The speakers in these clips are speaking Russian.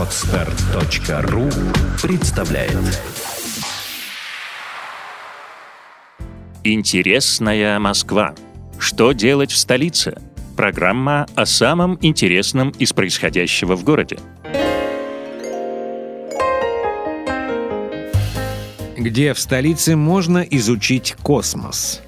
Отстар.ру представляет Интересная Москва. Что делать в столице? Программа о самом интересном из происходящего в городе. Где в столице можно изучить космос?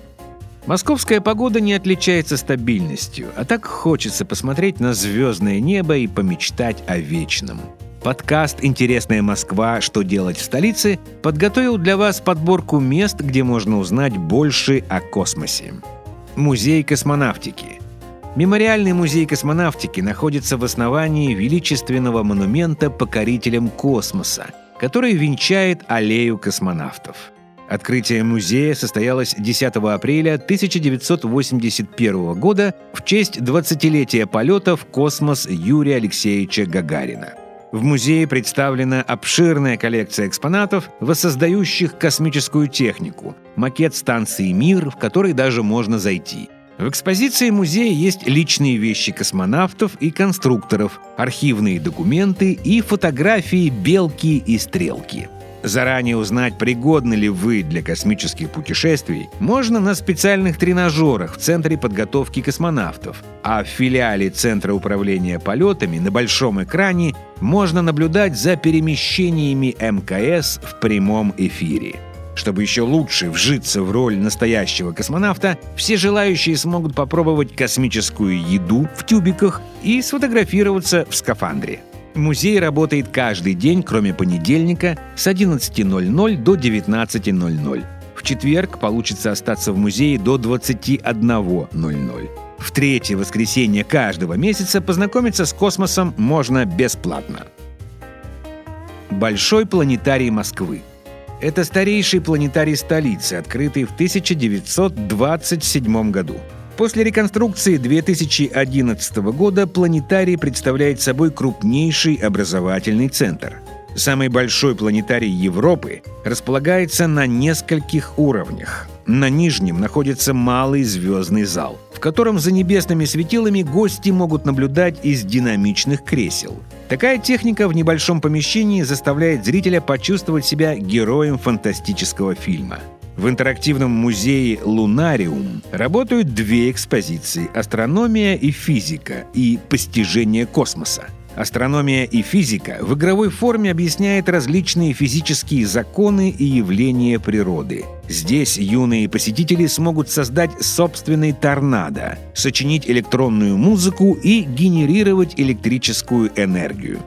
Московская погода не отличается стабильностью, а так хочется посмотреть на звездное небо и помечтать о вечном. Подкаст «Интересная Москва. Что делать в столице» подготовил для вас подборку мест, где можно узнать больше о космосе. Музей космонавтики. Мемориальный музей космонавтики находится в основании величественного монумента покорителям космоса, который венчает аллею космонавтов. Открытие музея состоялось 10 апреля 1981 года в честь 20-летия полета в космос Юрия Алексеевича Гагарина. В музее представлена обширная коллекция экспонатов, воссоздающих космическую технику, макет станции «Мир», в который даже можно зайти. В экспозиции музея есть личные вещи космонавтов и конструкторов, архивные документы и фотографии «Белки» и «Стрелки». Заранее узнать, пригодны ли вы для космических путешествий, можно на специальных тренажерах в Центре подготовки космонавтов, а в филиале Центра управления полетами на большом экране можно наблюдать за перемещениями МКС в прямом эфире. Чтобы еще лучше вжиться в роль настоящего космонавта, все желающие смогут попробовать космическую еду в тюбиках и сфотографироваться в скафандре. Музей работает каждый день, кроме понедельника, с 11.00 до 19.00. В четверг получится остаться в музее до 21.00. В третье воскресенье каждого месяца познакомиться с космосом можно бесплатно. Большой планетарий Москвы. Это старейший планетарий столицы, открытый в 1927 году. После реконструкции 2011 года планетарий представляет собой крупнейший образовательный центр. Самый большой планетарий Европы располагается на нескольких уровнях. На нижнем находится малый звездный зал, в котором за небесными светилами гости могут наблюдать из динамичных кресел. Такая техника в небольшом помещении заставляет зрителя почувствовать себя героем фантастического фильма – в интерактивном музее «Лунариум» работают две экспозиции – астрономия и физика и постижение космоса. Астрономия и физика в игровой форме объясняет различные физические законы и явления природы. Здесь юные посетители смогут создать собственный торнадо, сочинить электронную музыку и генерировать электрическую энергию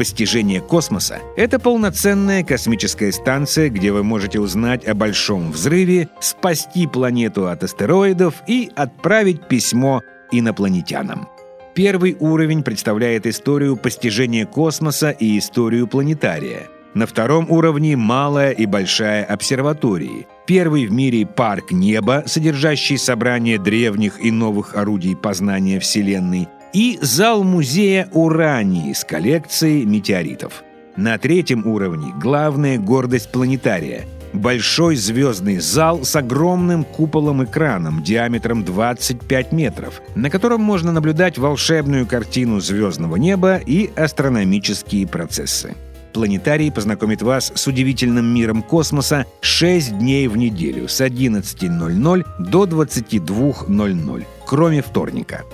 постижение космоса — это полноценная космическая станция, где вы можете узнать о большом взрыве, спасти планету от астероидов и отправить письмо инопланетянам. Первый уровень представляет историю постижения космоса и историю планетария. На втором уровне малая и большая обсерватории. Первый в мире парк неба, содержащий собрание древних и новых орудий познания Вселенной – и зал музея Урании с коллекцией метеоритов. На третьем уровне главная гордость планетария – большой звездный зал с огромным куполом-экраном диаметром 25 метров, на котором можно наблюдать волшебную картину звездного неба и астрономические процессы. Планетарий познакомит вас с удивительным миром космоса 6 дней в неделю с 11.00 до 22.00, кроме вторника –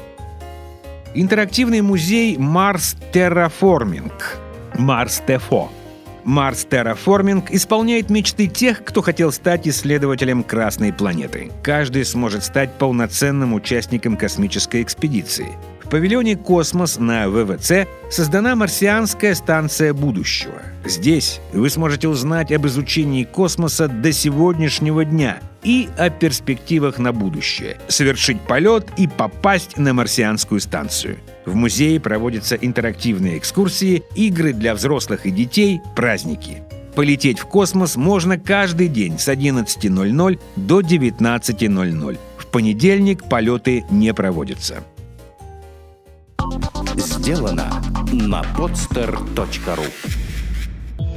интерактивный музей Марс Терраформинг. Марс Тефо. Марс Терраформинг исполняет мечты тех, кто хотел стать исследователем Красной планеты. Каждый сможет стать полноценным участником космической экспедиции. В павильоне «Космос» на ВВЦ создана марсианская станция будущего. Здесь вы сможете узнать об изучении космоса до сегодняшнего дня и о перспективах на будущее, совершить полет и попасть на марсианскую станцию. В музее проводятся интерактивные экскурсии, игры для взрослых и детей, праздники. Полететь в космос можно каждый день с 11.00 до 19.00. В понедельник полеты не проводятся сделано на podster.ru